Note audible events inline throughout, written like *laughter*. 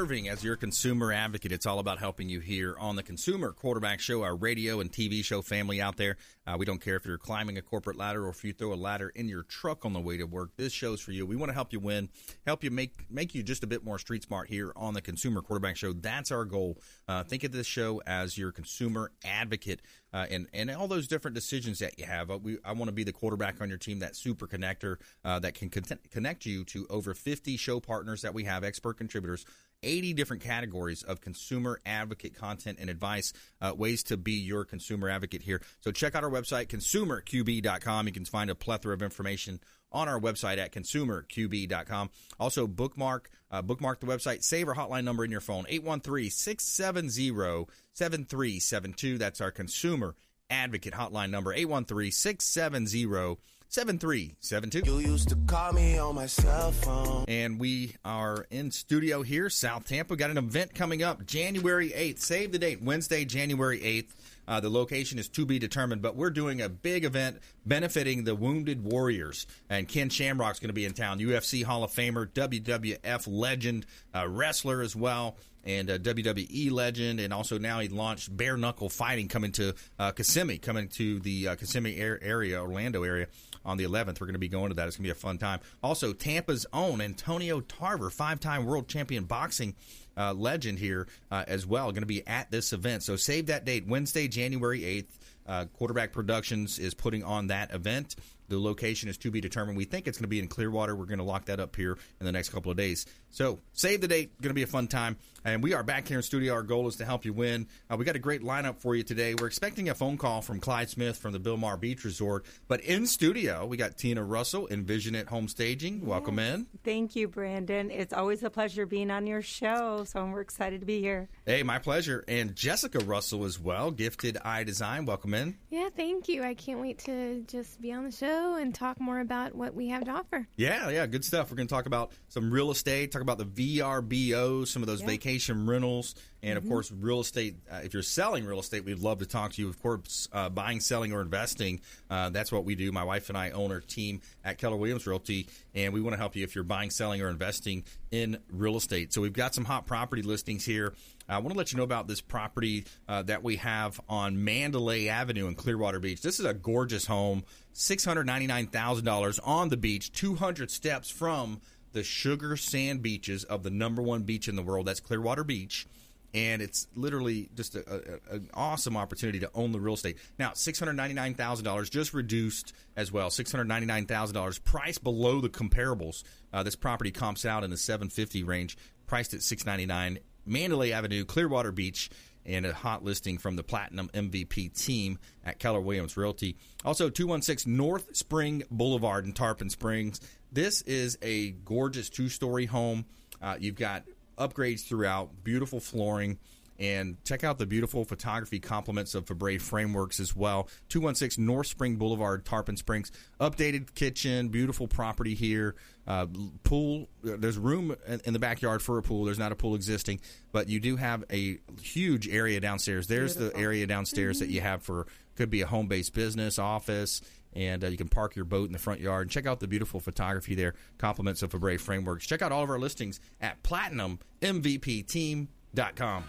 serving as your consumer advocate. It's all about helping you here on the Consumer Quarterback Show, our radio and TV show family out there. Uh, we don't care if you're climbing a corporate ladder or if you throw a ladder in your truck on the way to work. This show's for you. We want to help you win, help you make make you just a bit more street smart here on the Consumer Quarterback Show. That's our goal. Uh, think of this show as your consumer advocate. Uh, and and all those different decisions that you have. Uh, we, I want to be the quarterback on your team, that super connector uh, that can con- connect you to over 50 show partners that we have, expert contributors 80 different categories of consumer advocate content and advice, uh, ways to be your consumer advocate here. So check out our website, consumerqb.com. You can find a plethora of information on our website at consumerqb.com. Also, bookmark uh, bookmark the website, save our hotline number in your phone, 813-670-7372. That's our consumer advocate hotline number, 813-670 7372. You used to call me on my cell phone. And we are in studio here, South Tampa. Got an event coming up January 8th. Save the date, Wednesday, January 8th. Uh, the location is to be determined, but we're doing a big event benefiting the Wounded Warriors. And Ken Shamrock's going to be in town, UFC Hall of Famer, WWF legend, uh, wrestler as well and a WWE legend, and also now he launched bare knuckle fighting coming to uh, Kissimmee, coming to the uh, Kissimmee area, Orlando area on the 11th. We're going to be going to that. It's going to be a fun time. Also, Tampa's own Antonio Tarver, five time world champion boxing uh, legend here uh, as well, going to be at this event. So save that date, Wednesday, January 8th. Uh, Quarterback Productions is putting on that event. The location is to be determined. We think it's going to be in Clearwater. We're going to lock that up here in the next couple of days. So save the date. Going to be a fun time. And we are back here in studio. Our goal is to help you win. Uh, we got a great lineup for you today. We're expecting a phone call from Clyde Smith from the Bilmar Beach Resort. But in studio, we got Tina Russell, Envisionit Home Staging. Welcome yes. in. Thank you, Brandon. It's always a pleasure being on your show. So we're excited to be here. Hey, my pleasure. And Jessica Russell as well, Gifted Eye Design. Welcome in. Yeah, thank you. I can't wait to just be on the show and talk more about what we have to offer. Yeah, yeah, good stuff. We're going to talk about some real estate, talk about the VRBO, some of those yeah. vacation rentals, and mm-hmm. of course, real estate. Uh, if you're selling real estate, we'd love to talk to you. Of course, uh, buying, selling, or investing. Uh, that's what we do. My wife and I own our team at Keller Williams Realty, and we want to help you if you're buying, selling, or investing in real estate. So we've got some hot property listings here. I want to let you know about this property uh, that we have on Mandalay Avenue in Clearwater Beach. This is a gorgeous home, $699,000 on the beach, 200 steps from the sugar sand beaches of the number one beach in the world. That's Clearwater Beach. And it's literally just a, a, an awesome opportunity to own the real estate. Now, six hundred ninety nine thousand dollars, just reduced as well. Six hundred ninety nine thousand dollars, price below the comparables. Uh, this property comps out in the seven fifty range, priced at six ninety nine. Mandalay Avenue, Clearwater Beach, and a hot listing from the Platinum MVP team at Keller Williams Realty. Also, 216 North Spring Boulevard in Tarpon Springs. This is a gorgeous two story home. Uh, you've got upgrades throughout, beautiful flooring. And check out the beautiful photography complements of Fabre Frameworks as well. 216 North Spring Boulevard, Tarpon Springs. Updated kitchen, beautiful property here. Uh, pool, there's room in the backyard for a pool. There's not a pool existing, but you do have a huge area downstairs. There's beautiful. the area downstairs mm-hmm. that you have for, could be a home based business, office and uh, you can park your boat in the front yard and check out the beautiful photography there. Compliments of Fabre Frameworks. Check out all of our listings at platinummvpteam.com.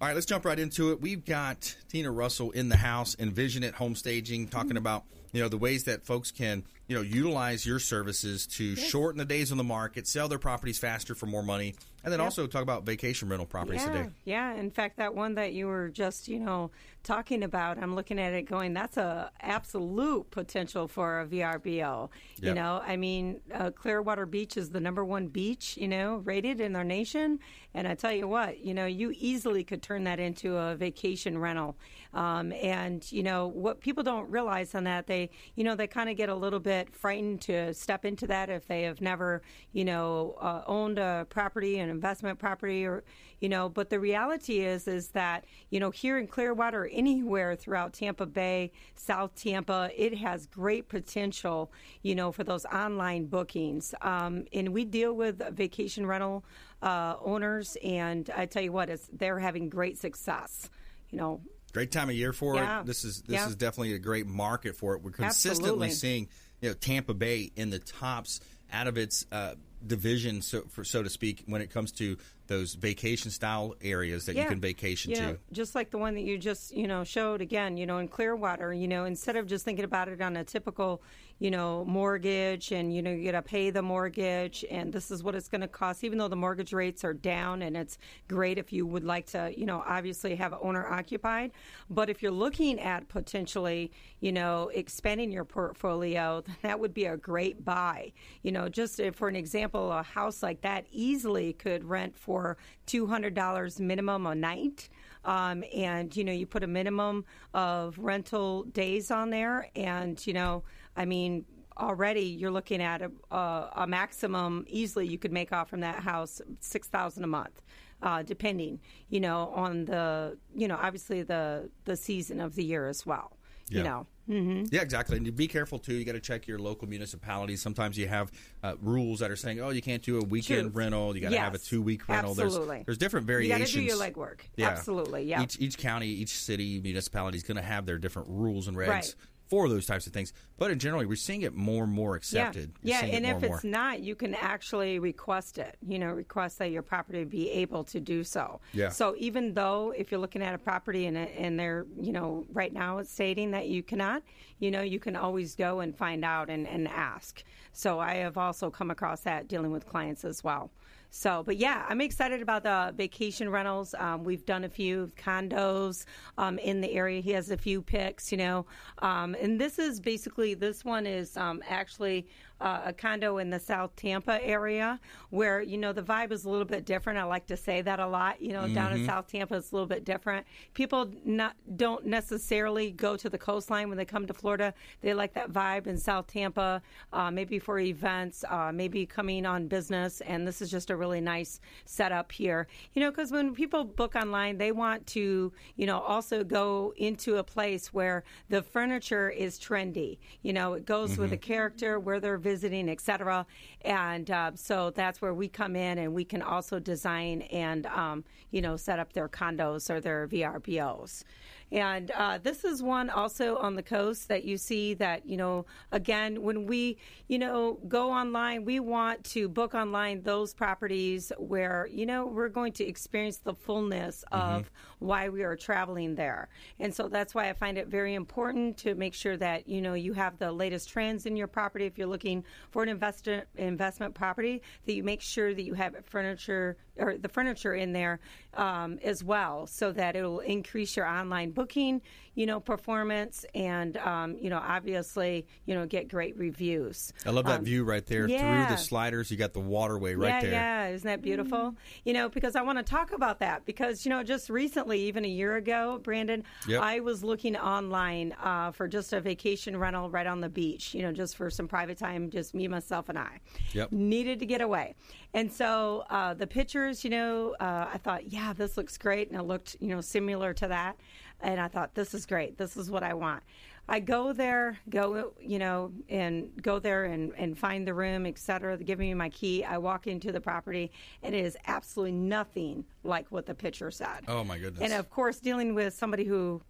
All right, let's jump right into it. We've got Tina Russell in the house, Envision It Home Staging, talking about you know the ways that folks can you know utilize your services to yes. shorten the days on the market, sell their properties faster for more money, And then Yep. also talk about vacation rental properties yeah, today. Yeah, in fact, that one that you were just, you know, talking about, I'm looking at it going, that's a absolute potential for a VRBO. You know, I mean, uh, Clearwater Beach is the number one beach, you know, rated in our nation. And I tell you what, you know, you easily could turn that into a vacation rental. Um, and, you know, what people don't realize on that, they, you know, they kind of get a little bit frightened to step into that if they have never, you know, uh, owned a property, an investment property, or, you know, but the reality is, is that, you know, here in Clearwater, anywhere throughout Tampa Bay, South Tampa, it has great potential, you know, for those online bookings. Um, and we deal with vacation rental uh, owners, and I tell you what, it's, they're having great success. You know, Great time of year for Yeah. it. This is this Yeah. is definitely a great market for it. We're consistently Absolutely. seeing you know Tampa Bay in the tops out of its uh, division, so for so to speak, when it comes to those vacation style areas that you can vacation to. just like the one that you just you know showed again you know in clearwater you know instead of just thinking about it on a typical you know mortgage and you know you got to pay the mortgage and this is what it's going to cost. Even though the mortgage rates are down and it's great if you would like to you know obviously have owner occupied but if you're looking at potentially you know expanding your portfolio *laughs* that would be a great buy. You know just uh, for an example a house like that easily could rent for $200 minimum a night um, and you know you put a minimum of rental days on there and you know i mean already you're looking at a, a, a maximum easily you could make off from that house 6000 a month uh, depending you know on the you know obviously the the season of the year as well Yeah. you know Yeah, exactly. And you be careful too. You got to check your local municipalities. Sometimes you have uh, rules that are saying, "Oh, you can't do a weekend rental. You got to have a two week rental." Absolutely. There's there's different variations. You gotta do your legwork. Absolutely, yeah. Each each county, each city, municipality is going to have their different rules and regs Right. For those types of things. But in generally, we're seeing it more and more accepted. Yeah, yeah. and if it's and more. not, you can actually request it. You know, request that your property be able to do so. Yeah. So even though if you're looking at a property and and they're you know right now it's stating that you cannot, you know, you can always go and find out and, and ask. So I have also come across that dealing with clients as well. So, but yeah, I'm excited about the vacation rentals. Um, we've done a few condos um, in the area. He has a few picks, you know, um, and this is basically this one is um, actually uh, a condo in the South Tampa area where you know the vibe is a little bit different. I like to say that a lot. You know, down in South Tampa it's a little bit different. People not don't necessarily go to the coastline when they come to Florida. They like that vibe in South Tampa, uh, maybe for events, uh, maybe coming on business. And this is just a really nice setup here. You know, because when people book online, they want to you know also go into a place where the furniture is trendy. You know, it goes with the character where they're visiting, etc. And uh, so that's where we come in, and we can also design and um, you know set up their condos or their VRBOs. And uh, this is one also on the coast that you see that, you know, again, when we, you know, go online, we want to book online those properties where, you know, we're going to experience the fullness of why we are traveling there. And so that's why I find it very important to make sure that, you know, you have the latest trends in your property. If you're looking for an investment investment property, that you make sure that you have furniture or the furniture in there um, as well, so that it will increase your online booking, you know, performance, and um, you know, obviously, you know, get great reviews. I love that Um, view right there yeah. through the sliders. You got the waterway right yeah, there. Yeah, isn't that beautiful? You know, because I want to talk about that because you know, just recently, even a year ago, Brandon, Yep. I was looking online uh, for just a vacation rental right on the beach. You know, just for some private time, just me, myself, and I. Yep. Needed to get away, and so uh, the pictures, you know, uh, I thought, yeah, this looks great, and it looked, you know, similar to that, and I thought, this is great. This is what I want. I go there, go, you know, and go there and, and find the room, et cetera. They give me my key. I walk into the property, and it is absolutely nothing like what the picture said. Oh my goodness. And of course, dealing with somebody who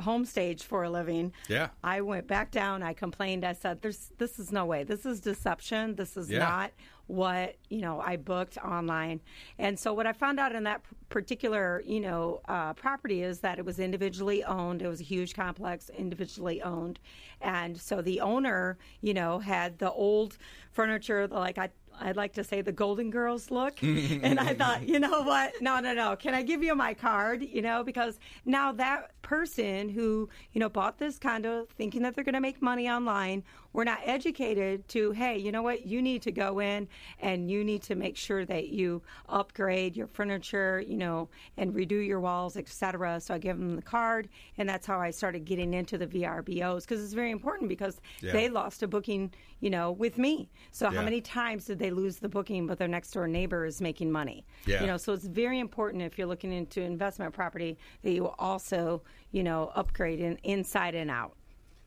home stage for a living. Yeah. I went back down. I complained. I said, "There's this is no way. This is deception. This is Yeah. not what you know I booked online." And so what I found out in that particular you know uh, property is that it was individually owned. It was a huge complex, individually owned, and so the owner you know had the old furniture, like I I'd like to say the Golden Girls look. *laughs* and I thought, you know what? No, no, no. Can I give you my card? You know, because now that person who, you know, bought this condo thinking that they're going to make money online, we're not educated to, hey, you know what? You need to go in and you need to make sure that you upgrade your furniture, you know, and redo your walls, etc. So I give them the card, and that's how I started getting into the VRBOs because it's very important because Yeah. they lost a booking, you know, with me. So Yeah. how many times did they lose the booking, but their next door neighbor is making money? Yeah. You know, so it's very important if you're looking into investment property that you also, you know, upgrade in, inside and out.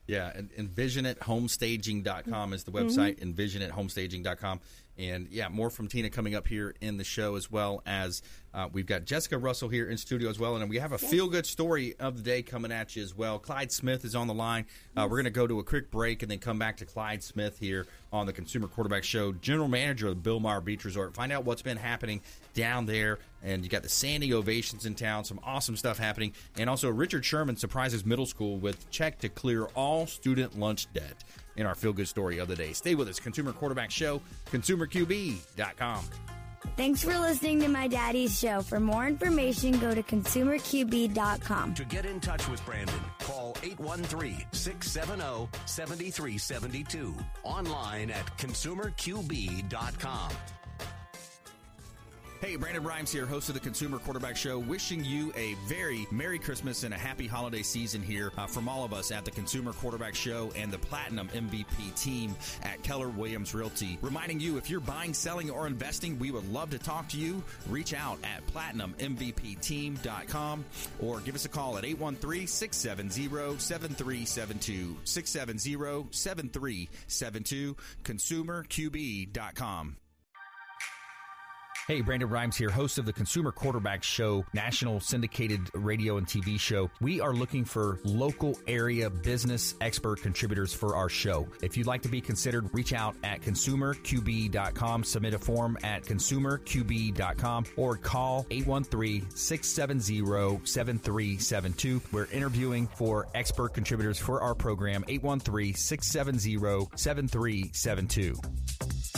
Yeah, and envisionithomestaging.com is the mm-hmm. website, envisionithomestaging.com. And yeah, more from Tina coming up here in the show as well as uh, we've got Jessica Russell here in studio as well. And we have a feel good story of the day coming at you as well. Clyde Smith is on the line. Uh, we're going to go to a quick break and then come back to Clyde Smith here on the Consumer Quarterback Show, general manager of the Bilmar Beach Resort. Find out what's been happening down there. And you got the Sanding Ovations in town, some awesome stuff happening. And also, Richard Sherman surprises middle school with check to clear all student lunch debt in our feel good story of the day. Stay with us. Consumer Quarterback Show, consumerqb.com. Thanks for listening to my daddy's show. For more information, go to consumerqb.com. To get in touch with Brandon, call 813 670 7372. Online at consumerqb.com. Hey, Brandon Rhymes here, host of the Consumer Quarterback Show, wishing you a very Merry Christmas and a happy holiday season here uh, from all of us at the Consumer Quarterback Show and the Platinum MVP team at Keller Williams Realty. Reminding you, if you're buying, selling, or investing, we would love to talk to you. Reach out at platinummvpteam.com or give us a call at 813 670 7372. 670 7372. ConsumerQB.com. Hey, Brandon Rhymes here, host of the Consumer Quarterback Show, national syndicated radio and TV show. We are looking for local area business expert contributors for our show. If you'd like to be considered, reach out at consumerqb.com, submit a form at consumerqb.com, or call 813-670-7372. We're interviewing for expert contributors for our program, 813-670-7372.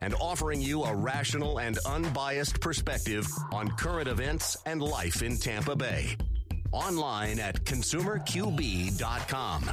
and offering you a rational and unbiased perspective on current events and life in Tampa Bay. Online at consumerqb.com.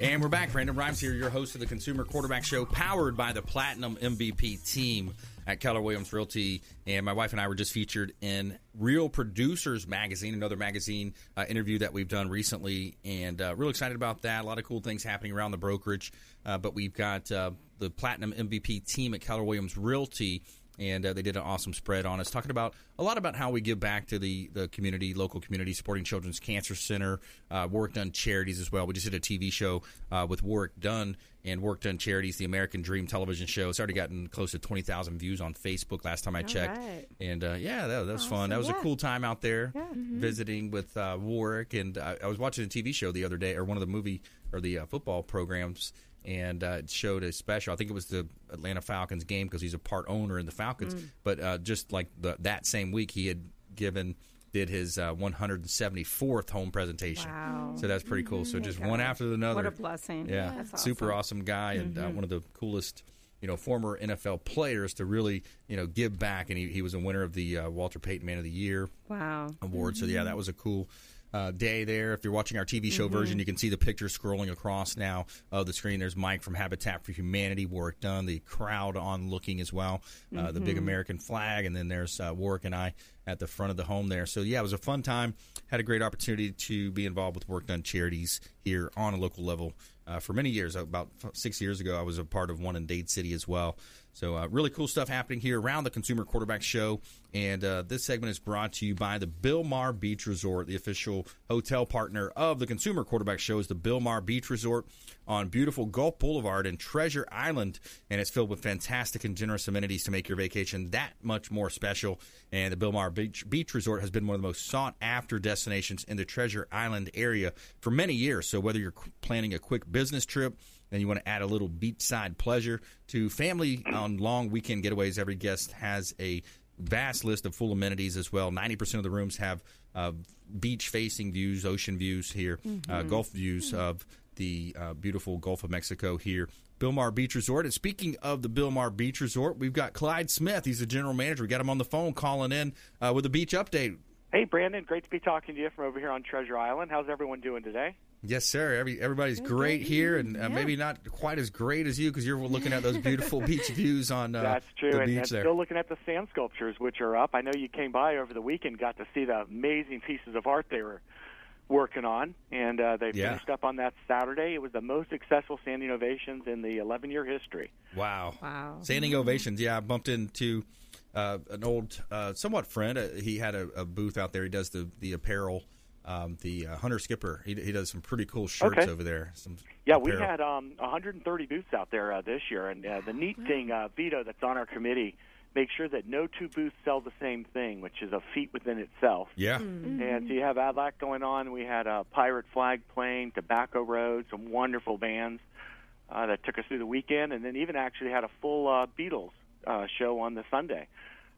And we're back. Brandon Rhymes here, your host of the Consumer Quarterback Show, powered by the Platinum MVP team at Keller Williams Realty. And my wife and I were just featured in Real Producers Magazine, another magazine uh, interview that we've done recently. And uh, real excited about that. A lot of cool things happening around the brokerage. Uh, but we've got uh, the Platinum MVP team at Keller Williams Realty and uh, they did an awesome spread on us, talking about a lot about how we give back to the, the community, local community, supporting Children's Cancer Center, uh, Warrick Dunn Charities as well. We just did a TV show with Warrick Dunn and Warrick Dunn Charities, the American Dream television show. It's already gotten close to 20,000 views on Facebook last time I checked. right. And uh, yeah, that, that was fun. That was a cool time out there visiting with uh, Warrick. And I, I was watching a TV show the other day, or one of the movie or the uh, football programs and uh, it showed a special. I think it was the Atlanta Falcons game because he's a part owner in the Falcons. But uh, just like the, that same week, he had given did his uh, 174th home presentation. Wow. So that's pretty cool. So just God. one after another. What a blessing. Yeah, super awesome. guy and uh, one of the coolest. You know, former NFL players to really, you know, give back, and he, he was a winner of the uh, Walter Payton Man of the Year Wow. award. So yeah, that was a cool, uh, day there. If you're watching our TV show version, you can see the picture scrolling across now of the screen. There's Mike from Habitat for Humanity, Warrick Dunn, the crowd on looking as well, uh, the big American flag, and then there's uh, Warrick and I at the front of the home there. So yeah, it was a fun time. Had a great opportunity to be involved with Warrick Dunn Charities here on a local level uh, for many years. About six years ago, I was a part of one in Dade City as well. So uh, really cool stuff happening here around the Consumer Quarterback Show. And uh, this segment is brought to you by the Bilmar Beach Resort, the official hotel partner of the Consumer Quarterback Show. Is the Bilmar Beach Resort on beautiful Gulf Boulevard in Treasure Island, and it's filled with fantastic and generous amenities to make your vacation that much more special. And the Bilmar Beach, Beach Resort has been one of the most sought after destinations in the Treasure Island area for many years. So whether you're planning a quick business trip, and you want to add a little beachside pleasure to family on long weekend getaways, every guest has a vast list of full amenities as well. 90% of the rooms have uh, beach facing views, ocean views here, uh, Gulf views of the uh, beautiful Gulf of Mexico here. Bilmar Beach Resort. And speaking of the Bilmar Beach Resort, we've got Clyde Smith. He's the general manager. We got him on the phone calling in uh, with a beach update. Hey, Brandon, great to be talking to you from over here on Treasure Island. How's everyone doing today? Yes, sir. Every, everybody's great here, and uh, maybe not quite as great as you because you're looking at those beautiful *laughs* beach views on uh, That's true. the and, beach and there. still looking at the sand sculptures, which are up. I know you came by over the weekend, got to see the amazing pieces of art they were working on, and uh, they Yeah. finished up on that Saturday. It was the most successful Sanding Ovations in the 11-year history. Wow. Wow. Sanding Ovations. Yeah, I bumped into uh, an old, uh, somewhat friend. Uh, he had a, a booth out there. He does the the apparel. Um, the uh, Hunter Skipper. He, he does some pretty cool shirts Okay. over there. Some Yeah, we had um, 130 booths out there uh, this year, and uh, the neat thing, uh, Vito, that's on our committee, makes sure that no two booths sell the same thing, which is a feat within itself. Yeah. And so you have that going on. We had a pirate flag playing, Tobacco Road, some wonderful bands uh, that took us through the weekend, and then even actually had a full uh, Beatles uh, show on the Sunday.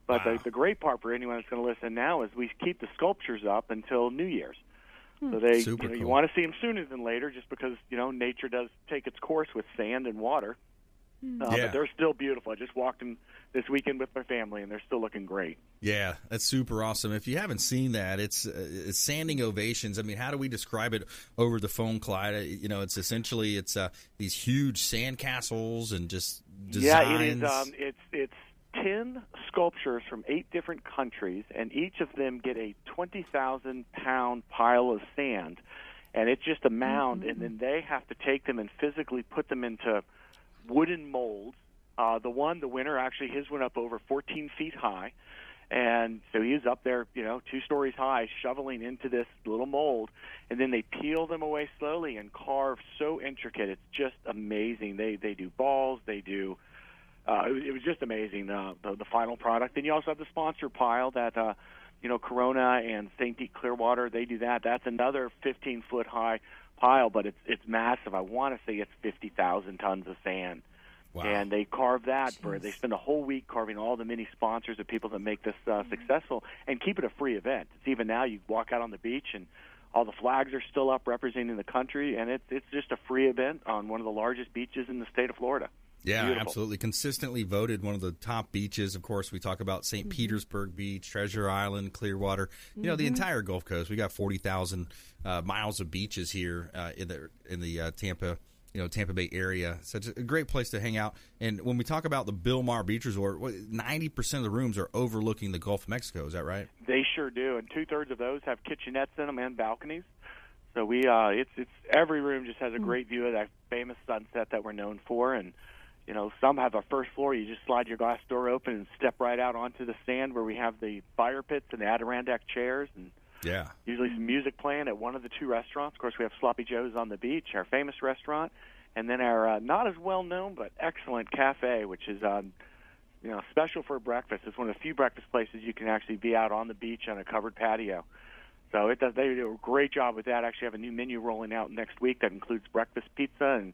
But Wow. the, the great part for anyone that's going to listen now is we keep the sculptures up until New Year's. So they, Super you know, you want to see them sooner than later, just because you know nature does take its course with sand and water. Uh, Yeah. But they're still beautiful. I just walked in this weekend with my family, and they're still looking great. Yeah, that's super awesome. If you haven't seen that, it's, uh, it's Sanding Ovations. I mean, how do we describe it over the phone, Clyde? Uh, You know, it's essentially it's uh, these huge sandcastles and just designs. Yeah, it is. Um, it's it's ten sculptures from eight different countries, and each of them get a twenty thousand pound pile of sand, and it's just a mound, and then they have to take them and physically put them into wooden molds. Uh, the one, the winner, actually his went up over 14 feet high, and so he was up there, you know, two stories high, shoveling into this little mold, and then they peel them away slowly and carve so intricate. It's just amazing. They they do balls, they do. Uh, it, was- it was just amazing uh, the, the final product. Then you also have the sponsor pile that uh, you know Corona and St. Pete Clearwater. They do that. That's another 15 foot high pile, but it's it's massive. I want to say it's 50,000 tons of sand. Wow. And they carve that for they spend a whole week carving all the many sponsors of people that make this uh, successful and keep it a free event. It's even now you walk out on the beach and all the flags are still up representing the country, and it's it's just a free event on one of the largest beaches in the state of Florida. Yeah, Beautiful. absolutely. Consistently voted one of the top beaches. Of course, we talk about saint Petersburg Beach, Treasure Island, Clearwater. You know, the entire Gulf Coast. We got forty thousand uh, miles of beaches here uh, in the in the uh, Tampa, you know, Tampa Bay area. Such a great place to hang out. And when we talk about the Bilmar Beach Resort, ninety percent of the rooms are overlooking the Gulf of Mexico. Is that right? They sure do, and two thirds of those have kitchenettes in them and balconies. So we, uh, it's it's every room just has a great view of that famous sunset that we're known for, and you know some have a first floor. You just slide your glass door open and step right out onto the sand where we have the fire pits and the Adirondack chairs, and Yeah. usually some music playing at one of the two restaurants. Of course, we have Sloppy Joe's on the beach, our famous restaurant, and then our uh, not as well known but excellent cafe, which is um, you know special for breakfast. It's one of the few breakfast places you can actually be out on the beach on a covered patio. So it does. They do a great job with that. Actually, have a new menu rolling out next week that includes breakfast pizza and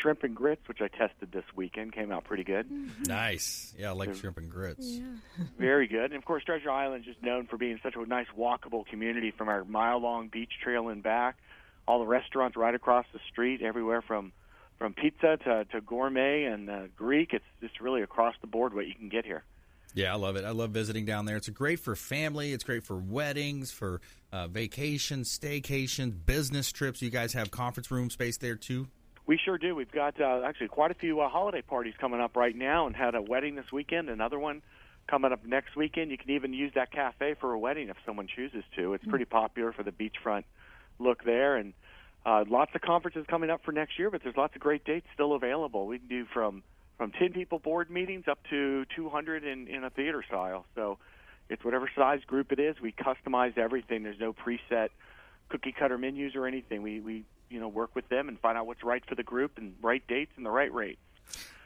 shrimp and grits, which I tested this weekend. Came out pretty good. Nice. Yeah, I like shrimp and grits. *laughs* Very good. And of course, Treasure Island is just known for being such a nice walkable community from our mile long beach trail and back. All the restaurants right across the street, everywhere from from pizza to, to gourmet and uh, Greek. It's just really across the board what you can get here. Yeah, I love it. I love visiting down there. It's great for family. It's great for weddings, for uh, vacations, staycations, business trips. You guys have conference room space there too. We sure do. We've got uh, actually quite a few uh, holiday parties coming up right now, and had a wedding this weekend. Another one coming up next weekend. You can even use that cafe for a wedding if someone chooses to. It's pretty popular for the beachfront look there, and uh, lots of conferences coming up for next year. But there's lots of great dates still available. We can do from from 10 people board meetings up to 200 in, in a theater style. So it's whatever size group it is. We customize everything. There's no preset cookie cutter menus or anything. We we you know work with them and find out what's right for the group and right dates and the right rate.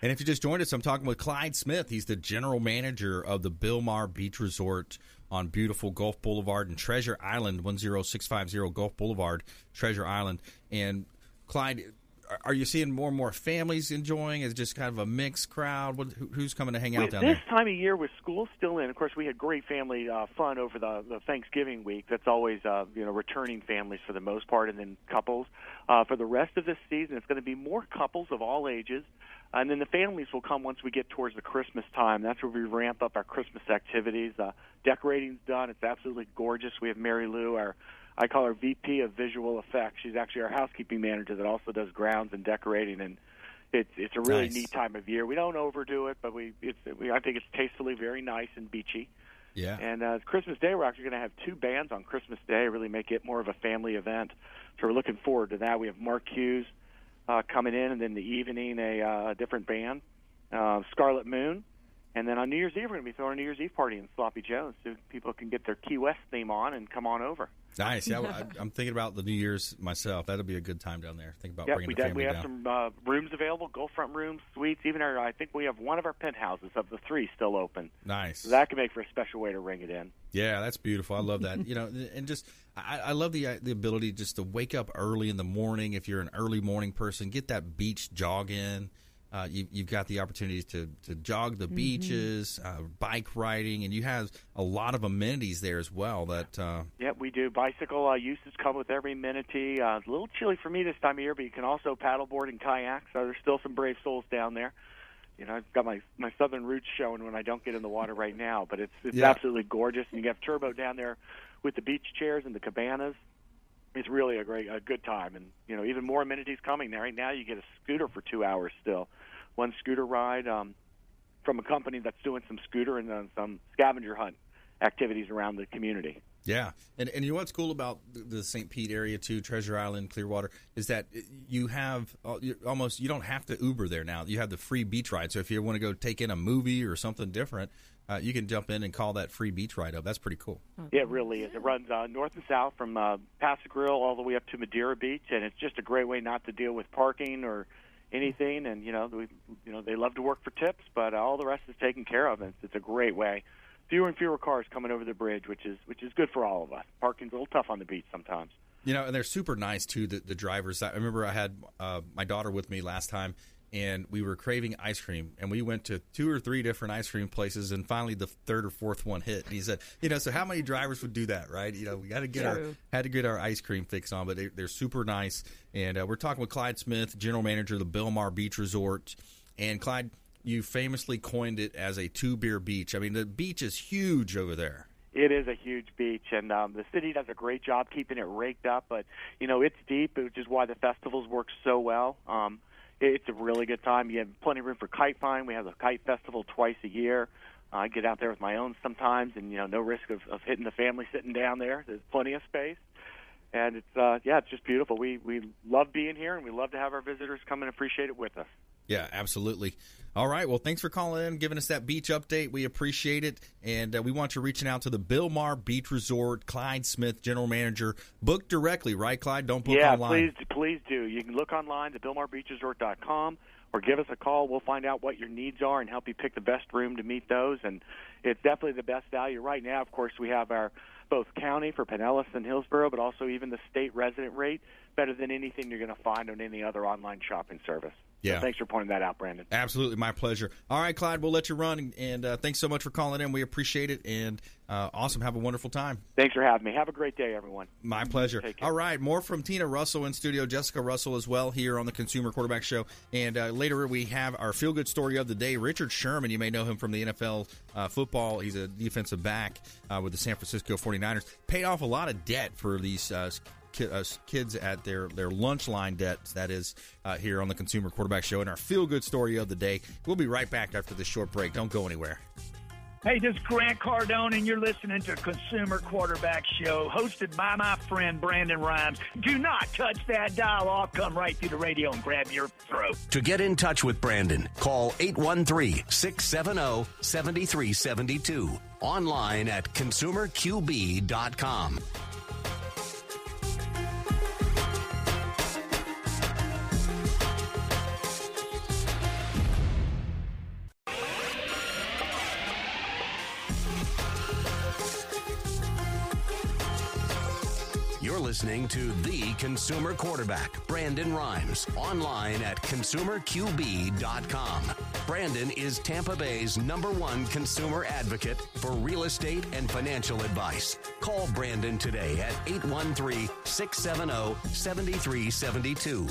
And if you just joined us, I'm talking with Clyde Smith. He's the general manager of the Bilmar Beach Resort on beautiful Gulf Boulevard and Treasure Island, 10650 Gulf Boulevard, Treasure Island. And Clyde, are you seeing more and more families enjoying? Is it just kind of a mixed crowd? What, who's coming to hang out down this there? This time of year with school still in, of course, we had great family uh, fun over the, the Thanksgiving week. That's always uh, you know returning families for the most part, and then couples. Uh, for the rest of this season, it's going to be more couples of all ages, and then the families will come once we get towards the Christmas time. That's where we ramp up our Christmas activities. Uh, decorating's done; it's absolutely gorgeous. We have Mary Lou, our I call her VP of Visual Effects. She's actually our housekeeping manager that also does grounds and decorating, and it's it's a really Nice. neat time of year. We don't overdo it, but we it's we, I think it's tastefully very nice and beachy. Yeah. And uh, Christmas Day, we're actually going to have two bands on Christmas Day, really make it more of a family event. So we're looking forward to that. We have Mark Hughes uh, coming in, and then the evening a uh, different band, uh, Scarlet Moon. And then on New Year's Eve, we're going to be throwing a New Year's Eve party in Sloppy Joe's so people can get their Key West theme on and come on over. Nice. Yeah, *laughs* I, I'm thinking about the New Year's myself. That'll be a good time down there. Think about Yep, bringing we, the family we have down. some uh, rooms available, Gulfront rooms, suites. Even our, I think we have one of our penthouses of the three still open. Nice. So that can make for a special way to ring it in. Yeah, that's beautiful. I love that. *laughs* you know, and just I, I love the the ability just to wake up early in the morning. If you're an early morning person, get that beach jog in. Uh, you, you've got the opportunity to to jog the beaches, uh, bike riding, and you have a lot of amenities there as well. That uh, Yep, we do. Bicycle uh, uses come with every amenity. Uh, it's a little chilly for me this time of year, but you can also paddleboard and kayak. So there's still some brave souls down there. You know, I've got my my southern roots showing when I don't get in the water right now, but it's it's Yeah. absolutely gorgeous. And you have turbo down there with the beach chairs and the cabanas. It's really a great, a good time, and you know, even more amenities coming there. Right now, you get a scooter for two hours still, one scooter ride um, from a company that's doing some scooter and uh, some scavenger hunt activities around the community. Yeah, and and you know what's cool about the- St. Pete area too, Treasure Island, Clearwater, is that you have uh, almost you don't have to Uber there now. You have the free beach ride. So if you want to go take in a movie or something different, uh, you can jump in and call that free beach ride up. That's pretty cool. Yeah, it really is. It runs uh, north and south from uh, Pass-a-Grille all the way up to Madeira Beach, and it's just a great way not to deal with parking or anything. And you know, we, you know, they love to work for tips, but uh, all the rest is taken care of. And it's, it's a great way. Fewer and fewer cars coming over the bridge, which is which is good for all of us. Parking's a little tough on the beach sometimes. You know, and they're super nice too. The, the drivers. I remember I had uh, my daughter with me last time, and we were craving ice cream, and we went to two or three different ice cream places, and finally the third or fourth one hit. And he said, you know, so how many drivers would do that, right? You know, we got to get our had to get our ice cream fix on, but they, they're super nice. And uh, we're talking with Clyde Smith, general manager of the Bilmar Beach Resort, and Clyde. You famously coined it as a two beer beach. I mean, the beach is huge over there. It is a huge beach, and um, the city does a great job keeping it raked up. But you know, it's deep, which is why the festivals work so well. Um, it- it's a really good time. You have plenty of room for kite flying. We have a kite festival twice a year. Uh, I get out there with my own sometimes, and you know, no risk of, of hitting the family sitting down there. There's plenty of space, and it's uh, yeah, it's just beautiful. We we love being here, and we love to have our visitors come and appreciate it with us. Yeah, absolutely. All right. Well, thanks for calling in, giving us that beach update. We appreciate it. And uh, we want you reaching out to the Bilmar Beach Resort, Clyde Smith, general manager. Book directly, right, Clyde? Don't book yeah, online. please, please do. You can look online to BilmarBeachResort.com or give us a call. We'll find out what your needs are and help you pick the best room to meet those. And it's definitely the best value right now. Of course, we have our both county for Pinellas and Hillsborough, but also even the state resident rate, better than anything you're going to find on any other online shopping service. Yeah. So thanks for pointing that out, Brandon. Absolutely, my pleasure. All right, Clyde, we'll let you run, and, uh, thanks so much for calling in. We appreciate it, and uh, awesome. Have a wonderful time. Thanks for having me. Have a great day, everyone. My pleasure. All right, more from Tina Russell in studio, Jessica Russell as well here on the Consumer Quarterback Show. And uh, later we have our feel good story of the day. Richard Sherman, you may know him from the NFL uh, football. He's a defensive back uh, with the San Francisco 49ers. Paid off a lot of debt for these uh, ki- uh, kids at their, their lunch line debt. that is, uh, here on the Consumer Quarterback Show. And our feel good story of the day. We'll be right back after this short break. Don't go anywhere. Hey, this is Grant Cardone, and you're listening to Consumer Quarterback Show, hosted by my friend Brandon Rhymes. Do not touch that dial. I'll come right through the radio and grab your throat. To get in touch with Brandon, call 813 670 7372. Online at consumerqb.com. listening to The Consumer Quarterback, Brandon Rhymes, online at consumerqb.com. Brandon is Tampa Bay's number one consumer advocate for real estate and financial advice. Call Brandon today at 813 670 7372.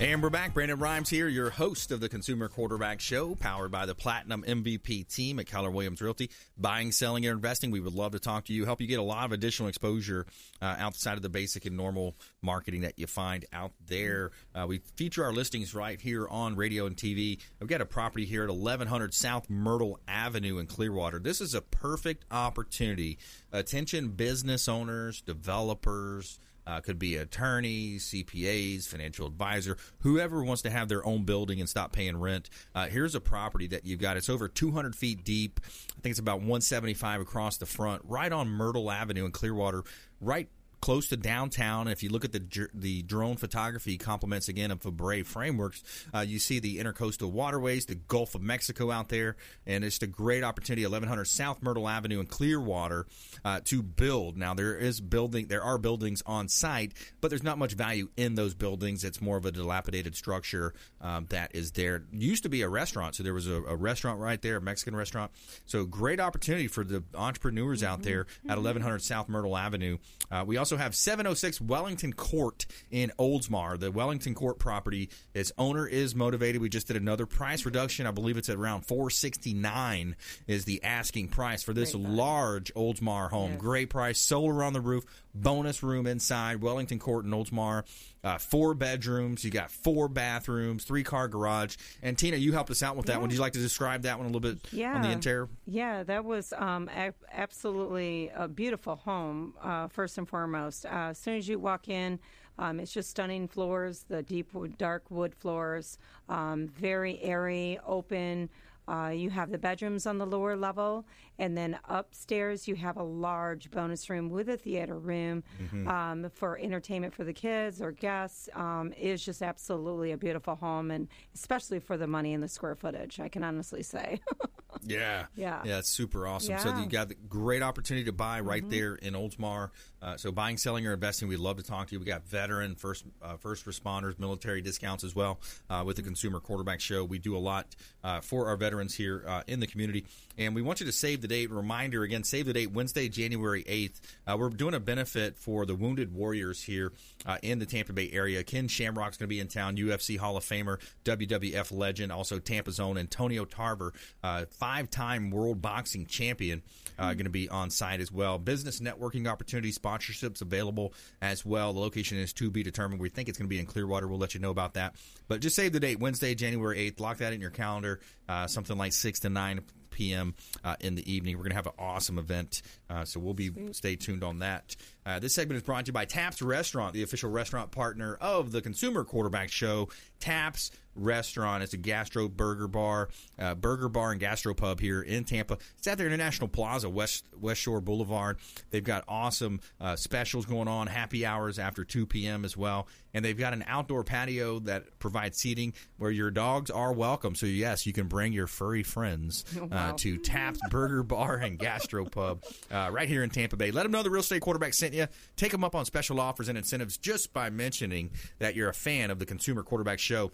And we're back. Brandon Rhymes here, your host of the Consumer Quarterback Show, powered by the Platinum MVP team at Keller Williams Realty. Buying, selling, and investing. We would love to talk to you, help you get a lot of additional exposure uh, outside of the basic and normal marketing that you find out there. Uh, we feature our listings right here on radio and TV. We've got a property here at 1100 South Myrtle Avenue in Clearwater. This is a perfect opportunity. Attention business owners, developers, uh, could be attorneys, CPAs, financial advisor, whoever wants to have their own building and stop paying rent. Uh, here's a property that you've got. It's over 200 feet deep. I think it's about 175 across the front, right on Myrtle Avenue in Clearwater, right close to downtown. If you look at the the drone photography compliments again of Fabre Frameworks, uh, you see the intercoastal waterways, the Gulf of Mexico out there, and it's a great opportunity. 1100 South Myrtle Avenue in Clearwater uh, to build. Now there is building, there are buildings on site, but there's not much value in those buildings. It's more of a dilapidated structure um, that is there. Used to be a restaurant, so there was a, a restaurant right there, a Mexican restaurant. So great opportunity for the entrepreneurs out there at 1100 South Myrtle Avenue. Uh, we also have 706 Wellington Court in Oldsmar. The Wellington Court property, its owner is motivated. We just did another price reduction. I believe it's at around 469 is the asking price for this large Oldsmar home. Great price, solar on the roof, bonus room inside. Wellington Court in Oldsmar. Uh, four bedrooms. You got four bathrooms, three car garage. And Tina, you helped us out with that one. Would you like to describe that one a little bit Yeah. on the interior? Yeah, that was um, a- absolutely a beautiful home, uh, first and foremost. Uh, as soon as you walk in, um, it's just stunning floors, the deep wood, dark wood floors, um, very airy, open. Uh, you have the bedrooms on the lower level, and then upstairs you have a large bonus room with a theater room um, for entertainment for the kids or guests. Um, it is just absolutely a beautiful home, and especially for the money and the square footage, I can honestly say. *laughs* Yeah. Yeah. Yeah, it's super awesome. So Yeah. Mm-hmm. you got the great opportunity to buy right there in Oldsmar. Uh, so buying, selling, or investing, we'd love to talk to you. We got veteran, first uh, first responders, military discounts as well uh, with the Consumer Quarterback Show. We do a lot uh, for our veterans here uh, in the community. And we want you to save the date. Reminder again, save the date Wednesday, January 8th. Uh, we're doing a benefit for the Wounded Warriors here uh, in the Tampa Bay area. Ken Shamrock's going to be in town, UFC Hall of Famer, WWF legend, also Tampa's own Antonio Tarver, uh, five time world boxing champion, uh, going to be on site as well. Business networking opportunities, sponsorships available as well. The location is to be determined. We think it's going to be in Clearwater. We'll let you know about that. But just save the date Wednesday, January 8th. Lock that in your calendar, uh, something like 6 to 9 p.m. Uh, in the evening. We're going to have an awesome event, uh, so we'll be stay tuned on that. Uh, this segment is brought to you by Taps Restaurant, the official restaurant partner of the Consumer Quarterback Show. Taps Restaurant. It's a gastro burger bar, uh, burger bar and gastro pub here in Tampa. It's at their International Plaza, West West Shore Boulevard. They've got awesome uh, specials going on, happy hours after 2 p.m. as well, and they've got an outdoor patio that provides seating where your dogs are welcome. So yes, you can bring your furry friends *laughs* uh, to Taps Burger Bar and Gastro Pub uh, right here in Tampa Bay. Let them know the real estate quarterback sent you. Take them up on special offers and incentives just by mentioning that you're a fan of the Consumer Quarterback Show.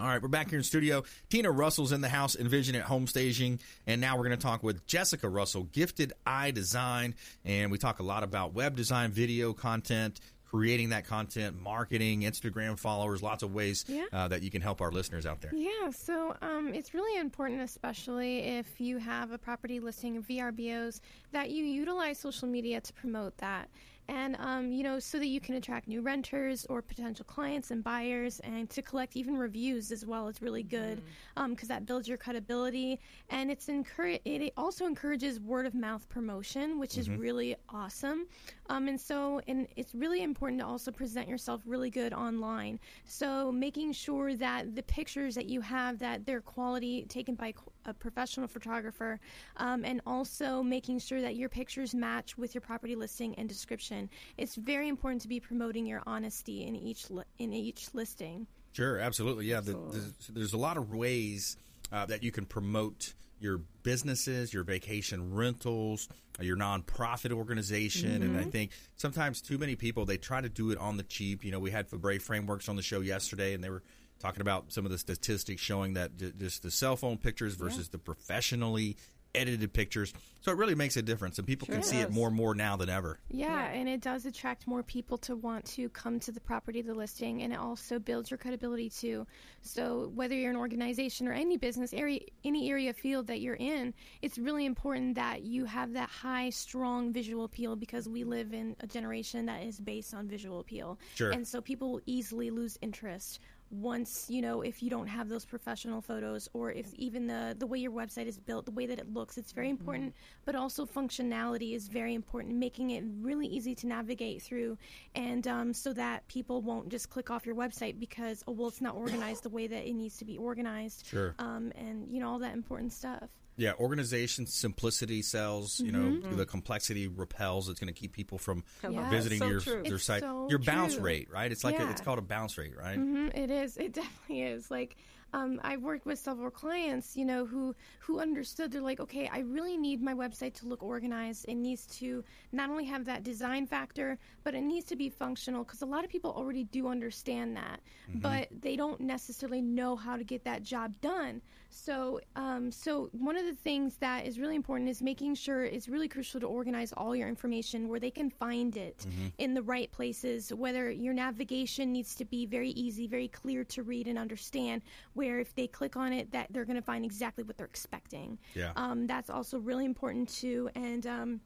All right, we're back here in studio. Tina Russell's in the house, Envisionit Home Staging, and now we're going to talk with Jessica Russell, Gifted Eye Design, and we talk a lot about web design, video content, creating that content, marketing, Instagram followers, lots of ways Yeah. uh, that you can help our listeners out there. Yeah, so um, it's really important, especially if you have a property listing of VRBOs, that you utilize social media to promote that. And, um, you know, so that you can attract new renters or potential clients and buyers and to collect even reviews as well is really good mm-hmm. um, because that builds your credibility. And it's encourage, it also encourages word of mouth promotion, which is mm-hmm. really awesome. Um, and so, and it's really important to also present yourself really good online. So, making sure that the pictures that you have that they're quality, taken by a professional photographer, um, and also making sure that your pictures match with your property listing and description. It's very important to be promoting your honesty in each li- in each listing. Sure, absolutely. Yeah, the, there's, there's a lot of ways uh, that you can promote your businesses, your vacation rentals, uh, your nonprofit organization, and I think sometimes too many people they try to do it on the cheap. You know, we had Fabre Frameworks on the show yesterday, and they were talking about some of the statistics showing that just the cell phone pictures versus the professionally edited pictures. So it really makes a difference, and people can Sure see it more and more now than ever. Yeah, and it does attract more people to want to come to the property, the listing, and it also builds your credibility too. So whether you're an organization or any business area, any area field that you're in, it's really important that you have that high, strong visual appeal because we live in a generation that is based on visual appeal. Sure. And so people will easily lose interest once you know if you don't have those professional photos or if even the the way your website is built the way that it looks it's very important but also functionality is very important making it really easy to navigate through and um, so that people won't just click off your website because oh well it's not organized the way that it needs to be organized. Sure. um, and you know all that important stuff Yeah, organization simplicity sells. You know, the complexity repels. It's going to keep people from Yeah, visiting so your true. their It's site. so your bounce true. rate, right? It's like a, it's called a bounce rate, right? Mhm, it is. It definitely is. Like, um, I've worked with several clients, you know, who who understood. They're like, okay, I really need my website to look organized. It needs to not only have that design factor, but it needs to be functional. Because a lot of people already do understand that, but they don't necessarily know how to get that job done. So, um, so one of the things that is really important is making sure it's really crucial to organize all your information where they can find it in the right places. Whether your navigation needs to be very easy, very clear to read and understand, where if they click on it, that they're going to find exactly what they're expecting. Yeah. Um, that's also really important too, and um,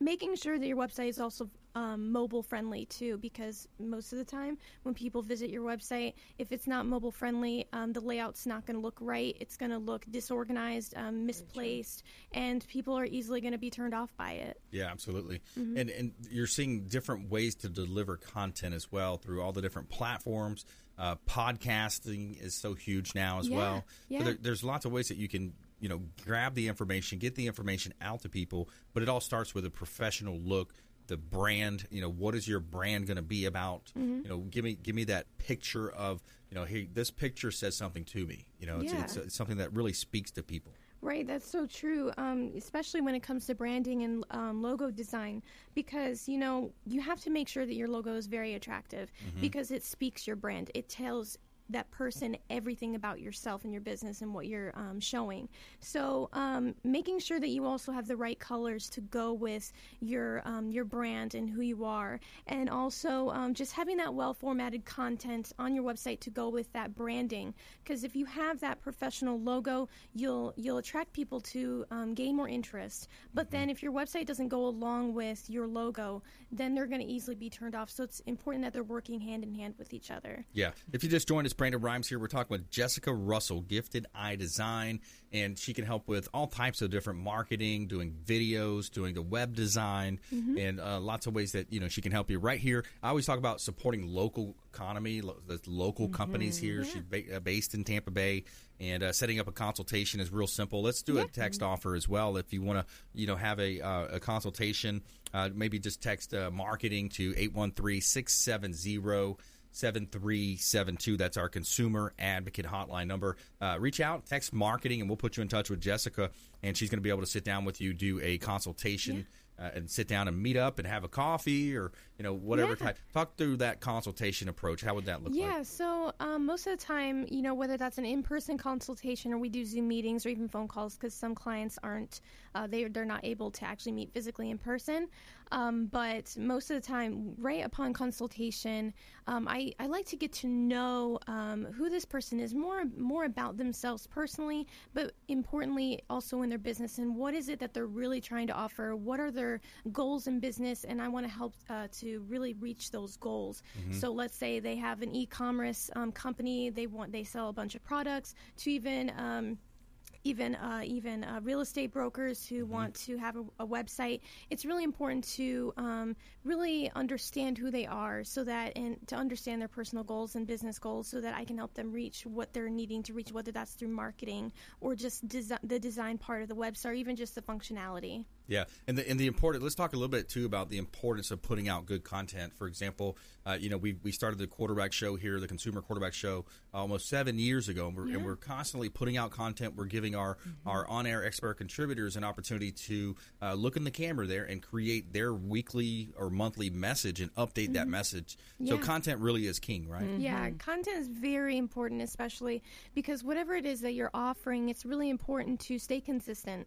making sure that your website is also um, mobile friendly too because most of the time when people visit your website if it's not mobile friendly um, the layout's not going to look right it's going to look disorganized um, misplaced and people are easily going to be turned off by it Yeah, absolutely. Mm-hmm. And and you're seeing different ways to deliver content as well through all the different platforms. Uh, podcasting is so huge now as Yeah, well. yeah. So there, there's lots of ways that you can you know grab the information, get the information out to people. But it all starts with a professional look. The brand, you know, what is your brand going to be about? Mm-hmm. You know, give me give me that picture of, you know, hey, this picture says something to me. You know, it's, Yeah. it's, it's something that really speaks to people. Right, that's so true, um, especially when it comes to branding and um, logo design, because you know you have to make sure that your logo is very attractive because it speaks your brand. It tells that person everything about yourself and your business and what you're um, showing. So, um, making sure that you also have the right colors to go with your um, your brand and who you are, and also um, just having that well formatted content on your website to go with that branding. Because if you have that professional logo, you'll you'll attract people to um, gain more interest. But then if your website doesn't go along with your logo, then they're going to easily be turned off. So it's important that they're working hand in hand with each other. Yeah. If you just joined us, Brandon Rhymes here. We're talking with Jessica Russell, Gifted Eye Design, and she can help with all types of different marketing, doing videos, doing the web design, and uh, lots of ways that you know she can help you right here. I always talk about supporting local economy, lo- the local companies here. She's ba- uh, based in Tampa Bay. And uh, setting up a consultation is real simple. Let's do a text offer as well. If you want to, you know, have a, uh, a consultation, uh, maybe just text uh, marketing to 813 670 7372. That's our consumer advocate hotline number. Uh, reach out, text marketing, and we'll put you in touch with Jessica, and she's going to be able to sit down with you, do a consultation. uh, and sit down and meet up and have a coffee or you know whatever Yeah. type. Talk through that consultation approach. How would that look like? Yeah, like? so um, most of the time, you know, whether that's an in-person consultation or we do Zoom meetings or even phone calls, because some clients aren't, uh, they they're not able to actually meet physically in person. Um, but most of the time, right upon consultation, um, I, I like to get to know um, who this person is, more more about themselves personally, but importantly also in their business and what is it that they're really trying to offer. What are their goals in business, and I want to help uh, to really reach those goals. So let's say they have an e-commerce um, company, they want they sell a bunch of products to even. Even uh, even uh, real estate brokers who want to have a, a website. It's really important to um, really understand who they are, so that and to understand their personal goals and business goals, so that I can help them reach what they're needing to reach, whether that's through marketing or just desi- the design part of the website, or even just the functionality. Yeah, and the and the important. Let's talk a little bit too about the importance of putting out good content. For example, uh, you know we we started the quarterback show here, the Consumer Quarterback Show, almost seven years ago, and we're, and we're constantly putting out content. We're giving our our on air expert contributors an opportunity to uh, look in the camera there and create their weekly or monthly message and update that message. So content really is king, right? Yeah, content is very important, especially because whatever it is that you're offering, it's really important to stay consistent.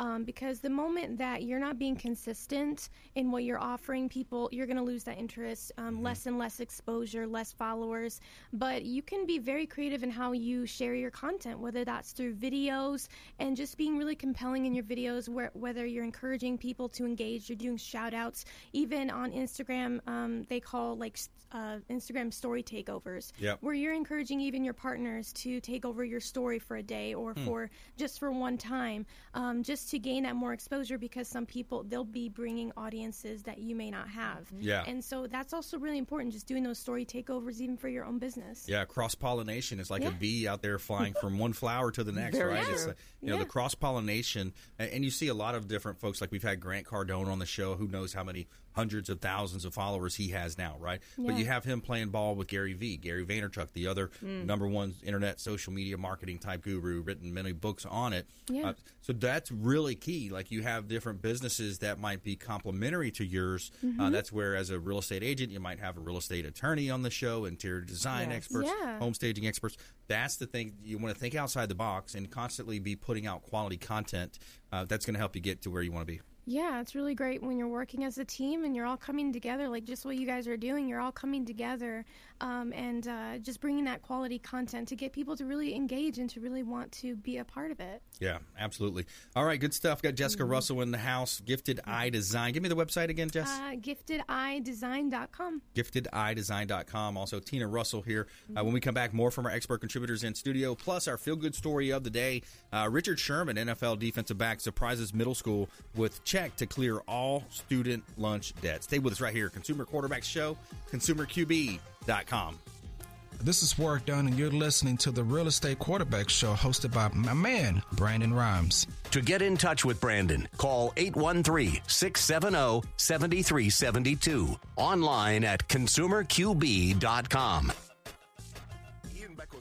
Um, because the moment that you're not being consistent in what you're offering people, you're going to lose that interest, um, less and less exposure, less followers. But you can be very creative in how you share your content, whether that's through videos and just being really compelling in your videos, where, whether you're encouraging people to engage, you're doing shout outs, even on Instagram, um, they call like uh, Instagram story takeovers, Yep. where you're encouraging even your partners to take over your story for a day or Hmm. for just for one time, um, just to gain that more exposure. Because some people they'll be bringing audiences that you may not have, Yeah. and so that's also really important. Just doing those story takeovers, even for your own business. Yeah, cross pollination is like a bee out there flying from one flower to the *laughs* next, Very right? It's, uh, you know, Yeah. the cross pollination, and, you see a lot of different folks. Like we've had Grant Cardone on the show, who knows how many hundreds of thousands of followers he has now, right? But you have him playing ball with Gary Vee, Gary Vaynerchuk, the other number one internet social media marketing type guru, written many books on it. Yeah. Uh, so that's really key. Like you have different businesses that might be complementary to yours. Mm-hmm. Uh, that's where, as a real estate agent, you might have a real estate attorney on the show, interior design Yes. experts, Yeah. home staging experts. That's the thing. You want to think outside the box and constantly be putting out quality content. Uh, that's going to help you get to where you want to be. Yeah, it's really great when you're working as a team and you're all coming together, like just what you guys are doing. You're all coming together um, and uh, just bringing that quality content to get people to really engage and to really want to be a part of it. Yeah, absolutely. All right, good stuff. Got Jessica Mm-hmm. Russell in the house. Gifted Eye Design. Give me the website again, Jess. Uh, giftedeyedesign.com. giftedeyedesign.com. Also, Tina Russell here. Uh, when we come back, more from our expert contributors in studio, plus our feel good story of the day. Uh, Richard Sherman, NFL defensive back, surprises middle school with check to clear all student lunch debt. Stay with us right here. Consumer Quarterback Show, consumerqb.com. This is Warrick Dunn, and you're listening to the Real Estate Quarterback Show hosted by my man, Brandon Rhymes. To get in touch with Brandon, call 813 670 7372. Online at consumerqb.com.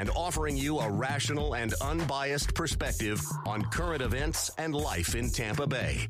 and offering you a rational and unbiased perspective on current events and life in Tampa Bay.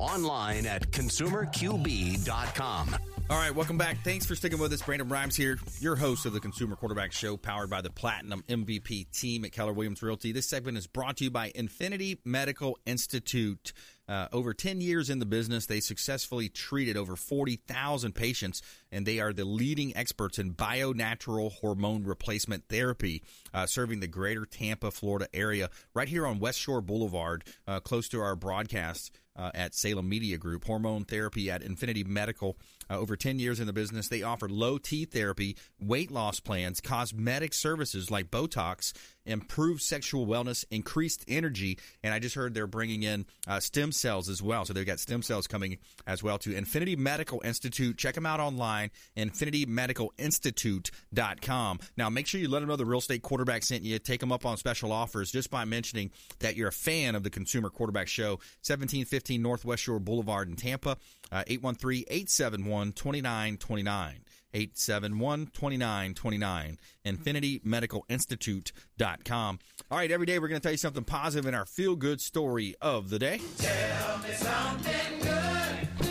Online at consumerqb.com. All right, welcome back. Thanks for sticking with us. Brandon Rhymes here, your host of the Consumer Quarterback Show, powered by the Platinum MVP team at Keller Williams Realty. This segment is brought to you by Infinity Medical Institute. Uh, over 10 years in the business, they successfully treated over 40,000 patients, and they are the leading experts in bio-natural hormone replacement therapy, uh, serving the greater Tampa, Florida area, right here on West Shore Boulevard, uh, close to our broadcast. Uh, at Salem Media Group, hormone therapy at Infinity Medical. Uh, over 10 years in the business, they offer low T therapy, weight loss plans, cosmetic services like Botox, improved sexual wellness, increased energy, and I just heard they're bringing in uh, stem cells as well. So they've got stem cells coming as well to Infinity Medical Institute. Check them out online, infinitymedicalinstitute.com. Now, make sure you let them know the real estate quarterback sent you. Take them up on special offers just by mentioning that you're a fan of the Consumer Quarterback Show, 1715 Northwest Shore Boulevard in Tampa, uh, 813 871 2929. 871 2929. InfinityMedicalInstitute.com. All right, every day we're going to tell you something positive in our feel good story of the day. Tell me something good.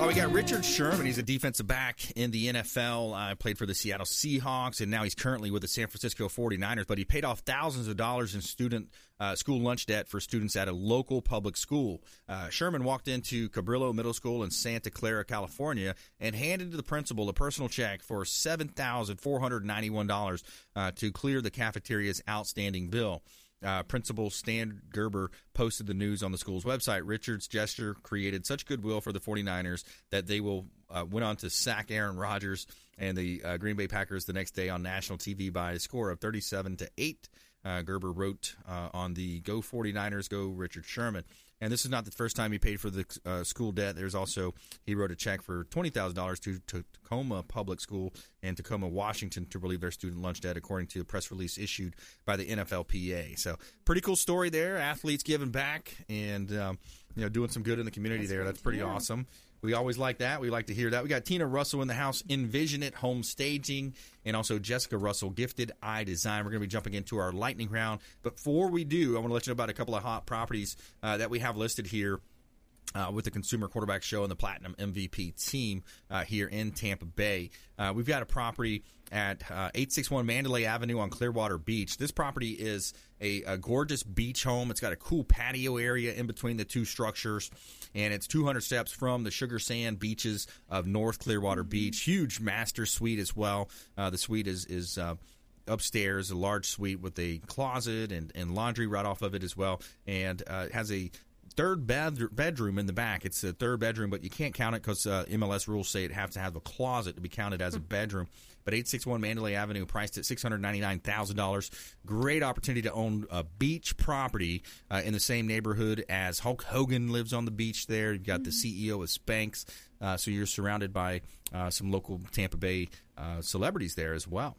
Oh, we got Richard Sherman. He's a defensive back in the NFL. I uh, played for the Seattle Seahawks, and now he's currently with the San Francisco 49ers. But he paid off thousands of dollars in student uh, school lunch debt for students at a local public school. Uh, Sherman walked into Cabrillo Middle School in Santa Clara, California, and handed to the principal a personal check for $7,491 uh, to clear the cafeteria's outstanding bill. Uh, Principal Stan Gerber posted the news on the school's website. Richard's gesture created such goodwill for the 49ers that they will uh, went on to sack Aaron Rodgers and the uh, Green Bay Packers the next day on national TV by a score of 37 to 8. Uh, Gerber wrote uh, on the Go 49ers, Go Richard Sherman. And this is not the first time he paid for the uh, school debt. There's also, he wrote a check for $20,000 to, to Tacoma Public School and Tacoma, Washington to relieve their student lunch debt, according to a press release issued by the NFLPA. So, pretty cool story there. Athletes giving back and, um, you know, doing some good in the community That's there. That's pretty awesome. We always like that. We like to hear that. We got Tina Russell in the house, Envisionit Home Staging, and also Jessica Russell, Gifted Eye Design. We're going to be jumping into our lightning round. Before we do, I want to let you know about a couple of hot properties uh, that we have listed here. Uh, with the Consumer Quarterback Show and the Platinum MVP team uh, here in Tampa Bay. Uh, we've got a property at uh, 861 Mandalay Avenue on Clearwater Beach. This property is a, a, gorgeous beach home. It's got a cool patio area in between the two structures, and it's 200 steps from the sugar sand beaches of North Clearwater Beach. Huge master suite as well. Uh, the suite is is uh, upstairs, a large suite with a closet and, and laundry right off of it as well, and uh, has a third bed- bedroom in the back. It's a third bedroom, but you can't count it because uh, MLS rules say it has to have a closet to be counted as a bedroom but 861 Mandalay Avenue, priced at $699,000. Great opportunity to own a beach property uh, in the same neighborhood as Hulk Hogan lives on the beach there. You've got mm-hmm. the CEO of Spanx, uh, so you're surrounded by uh, some local Tampa Bay uh, celebrities there as well.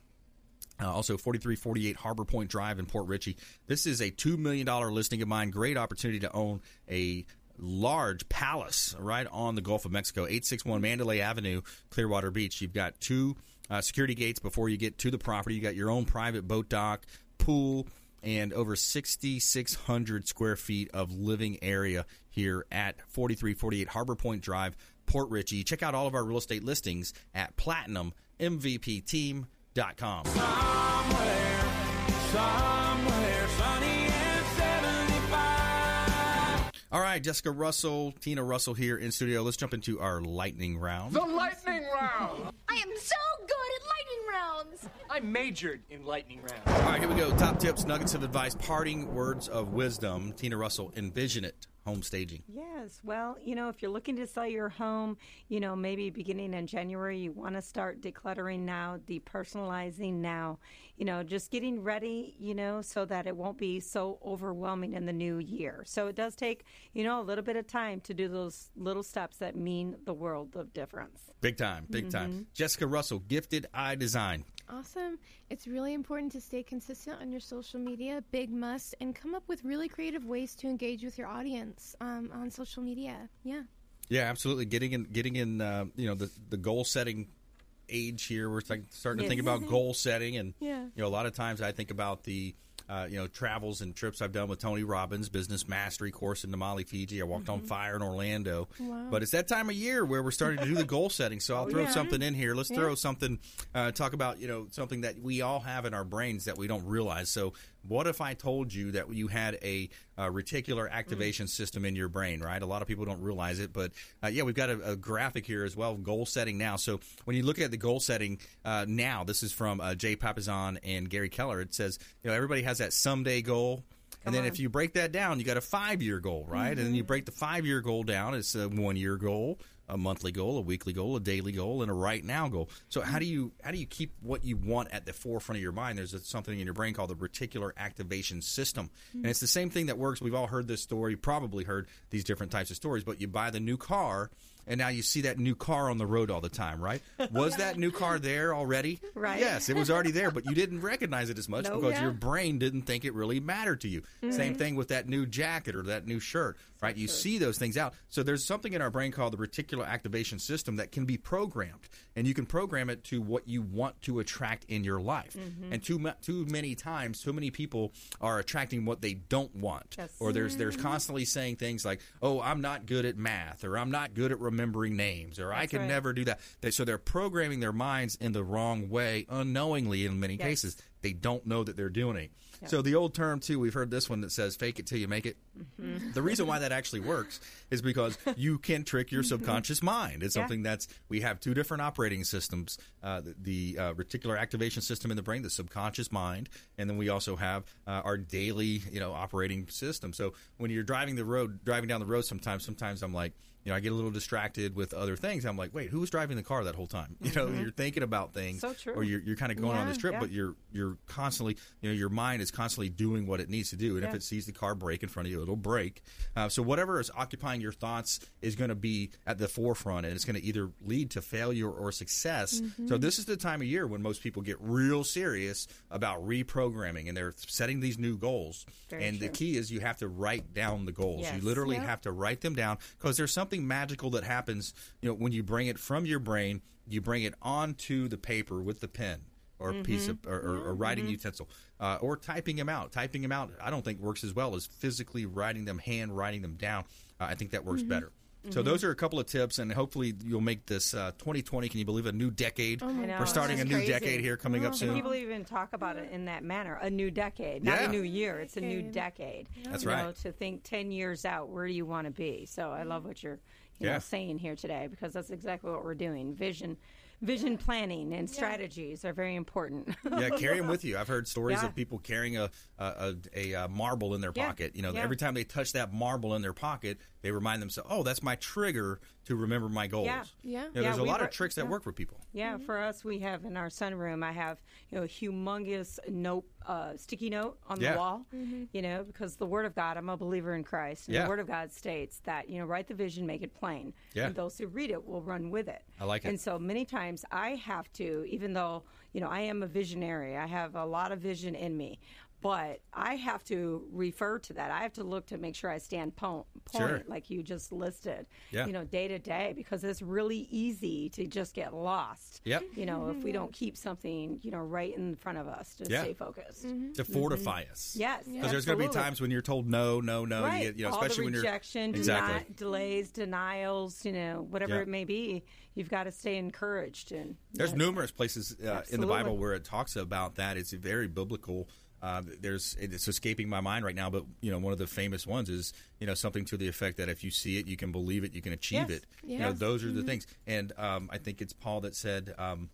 Uh, also, 4348 Harbor Point Drive in Port Richey. This is a $2 million listing of mine. Great opportunity to own a large palace right on the Gulf of Mexico. 861 Mandalay Avenue, Clearwater Beach. You've got two uh, security gates before you get to the property. You got your own private boat dock, pool, and over 6,600 square feet of living area here at 4348 Harbor Point Drive, Port Richey. Check out all of our real estate listings at platinummvpteam.com. Somewhere, somewhere sunny and 75. All right, Jessica Russell, Tina Russell here in studio. Let's jump into our lightning round. The lightning round. I am so good at lightning rounds. I majored in lightning rounds. All right, here we go. Top tips, nuggets of advice, parting words of wisdom. Tina Russell, Envisionit home staging? Yes. Well, you know, if you're looking to sell your home, you know, maybe beginning in January, you want to start decluttering now, depersonalizing now, you know, just getting ready, you know, so that it won't be so overwhelming in the new year. So it does take, you know, a little bit of time to do those little steps that mean the world of difference. Big time, big mm-hmm. time. Jessica Russell, Gifted Eye Design. Awesome. It's really important to stay consistent on your social media, big must, and come up with really creative ways to engage with your audience um, on social media. Yeah. Yeah, absolutely. Getting in, getting in, uh, you know, the the goal setting age here. We're like starting to think about *laughs* goal setting, and Yeah. you know, a lot of times I think about the. Uh, you know, travels and trips I've done with Tony Robbins, business mastery course in Namale, Fiji. I walked on fire in Orlando. Wow. But it's that time of year where we're starting to do the goal setting. So I'll *laughs* Oh, throw yeah. something in here. Let's Yeah. throw something, uh, talk about, you know, something that we all have in our brains that we don't realize. So what if I told you that you had a, uh reticular activation system in your brain, right? A lot of people don't realize it, but uh, yeah, we've got a, a graphic here as well, goal setting now. So when you look at the goal setting uh, now, this is from uh, Jay Papasan and Gary Keller. It says, you know, everybody has that someday goal. and then if you break that down, you got a five year goal, right? And then you mm-hmm. break the five year goal down. It's a one year goal, a monthly goal, a weekly goal, a daily goal, and a right now goal. So how do you how do you keep what you want at the forefront of your mind? There's a, something in your brain called the reticular activation system, and mm. it's the same thing that works. We've all heard this story, probably heard these different types of stories. But you buy the new car. And now you see that new car on the road all the time, right? Was that new car there already? *laughs* Right. Yes, it was already there, but you didn't recognize it as much No. because Yeah. your brain didn't think it really mattered to you. Mhm. Same thing with that new jacket or that new shirt, right? You see those things out. So there's something in our brain called the reticular activation system that can be programmed, and you can program it to what you want to attract in your life. Mhm. And too too many times, too many people are attracting what they don't want, Yes. or there's there's constantly saying things like, "Oh, I'm not good at math," or "I'm not good at remembering names," or "I can right. never do that." They, so they're programming their minds in the wrong way, unknowingly in many Yes. cases. They don't know that they're doing it. Yep. So the old term too, we've heard this one that says "fake it till you make it." Mhm. The reason why that actually works is because *laughs* you can trick your subconscious mind. It's Yeah. something that's we have two different operating systems: uh, the, the uh, reticular activation system in the brain, the subconscious mind, and then we also have uh, our daily, you know, operating system. So when you're driving the road, driving down the road, sometimes, sometimes I'm like. You know, I get a little distracted with other things. I'm like, wait, who was driving the car that whole time? *laughs* You know, Mhm. you're thinking about things, So true. or you're, you're kind of going on this trip, yeah. but you're you're constantly, you know, your mind is constantly doing what it needs to do. And if it sees the car break in front of you, it'll break. Uh, so whatever is occupying your thoughts is going to be at the forefront, and it's going to either lead to failure or success. Mhm. So this is the time of year when most people get real serious about reprogramming, and they're setting these new goals. Very and the key is you have to write down the goals. Yes. You literally Yep. have to write them down because there's something magical that happens. You know, when you bring it from your brain, you bring it onto the paper with the pen or a piece of or, or, or writing Mhm. utensil uh, or typing them out. Typing them out, I don't think works as well as physically writing them, hand writing them down. Uh, I think that works Mhm. better. So Mhm. those are a couple of tips, and hopefully you'll make this uh, 2020. Can you believe a new decade? I know, We're starting a new crazy. decade here coming up And soon. people even talk about it in that manner a new decade, not Yeah. a new year. It's a new decade. That's You right. know, to think 10 years out, where do you want to be? So I love what you're you Yeah. know, saying here today because that's exactly what we're doing. Vision. Vision planning and strategies are very important. yeah, *laughs* carry them with you. I've heard stories Yeah. of people carrying a a, a, a uh, marble in their Yeah. pocket. You know, Yeah. every time they touch that marble in their pocket, they remind themselves, "Oh, that's my trigger to remember my goals." Yeah. Yeah. You know, Yeah, there's a lot were- of tricks that yeah. work for people. Yeah, for us, we have in our sunroom. I have you know a humongous note, uh, sticky note on Yeah. the wall. Mm-hmm. You know, because the Word of God, I'm a believer in Christ, and Yeah. the Word of God states that you know write the vision, make it plain, Yeah. and those who read it will run with it. I like it. And so many times I have to, even though you know I am a visionary, I have a lot of vision in me. But I have to refer to that. I have to look to make sure I stand po- point, Sure. like you just listed. Yeah. You know, day to day, because it's really easy to just get lost Yep. you know, if we don't keep something, you know, right in front of us to Yeah. stay focused. To fortify us. Yes, Because there's going to be times when you're told no, no, no. right. You, get, you know, All especially the when you're rejection, exactly. deni- delays, denials, you know, whatever Yeah. it may be, you've got to stay encouraged. And There's yes. numerous places uh, in the Bible where it talks about that. It's very biblical. Uh, there's it's escaping my mind right now, but you know one of the famous ones is you know something to the effect that if you see it, you can believe it, you can achieve Yes. it. You know those are the Mhm. things, and um, I think it's Paul that said. Um,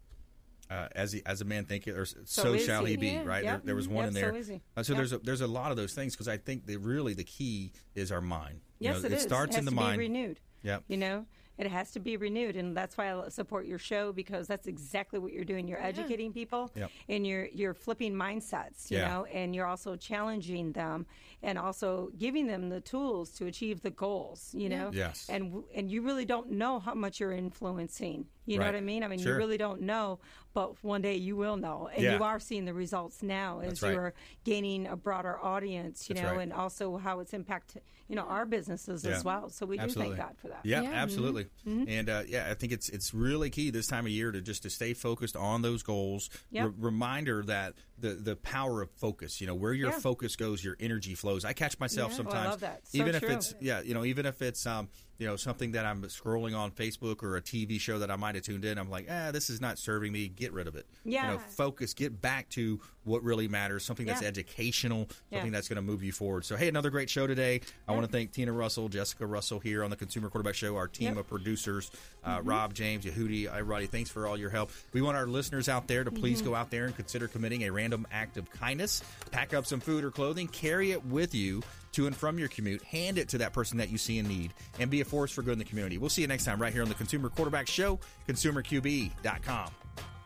uh, as he, as a man thinketh, or so, So shall he, he. be. Yeah. Right? Yep. There, there was one Yep, in there. so. Uh, so Yep. there's a, there's a lot of those things because I think that really the key is our mind. You Yes, know, it is. starts it has in the to mind. Be renewed. Yep. You know, It has to be renewed, and that's why I support your show because that's exactly what you're doing. You're Yeah. educating people, Yep. and you're you're flipping mindsets, you Yeah. know, and you're also challenging them, and also giving them the tools to achieve the goals, you Yeah. know. Yes. And and you really don't know how much you're influencing. You know what I mean? I mean, Sure. you really don't know, but one day you will know, and Yeah. you are seeing the results now as right. you're gaining a broader audience, you That's know, right. and also how it's impacted, you know, our businesses Yeah. as well. So we Absolutely. do thank God for that. Yeah, Mhm. absolutely. Mhm. And uh, yeah, I think it's it's really key this time of year to just to stay focused on those goals. Yep. Re- reminder that the the power of focus. You know, where your Yeah. focus goes, your energy flows. I catch myself Yeah. Oh, I sometimes, love that. So even true. if it's yeah, you know, even if it's um, you know, something that I'm scrolling on Facebook or a TV show that I might have tuned in. I'm like, ah, this is not serving me. Get rid of it. Yeah. You know, focus. Get back to what really matters. Something that's Yeah. educational. Yeah. Something that's going to move you forward. So, hey, another great show today. I want to thank Tina Russell, Jessica Russell here on the Consumer Quarterback Show, our team Yep. of producers, uh, Mhm. Rob, James, Yehudi, everybody. Thanks for all your help. We want our listeners out there to please Mhm. go out there and consider committing a random act of kindness. Pack up some food or clothing, carry it with you to and from your commute, hand it to that person that you see in need, and be a force for good in the community. We'll see you next time right here on the Consumer Quarterback Show, consumerqb.com.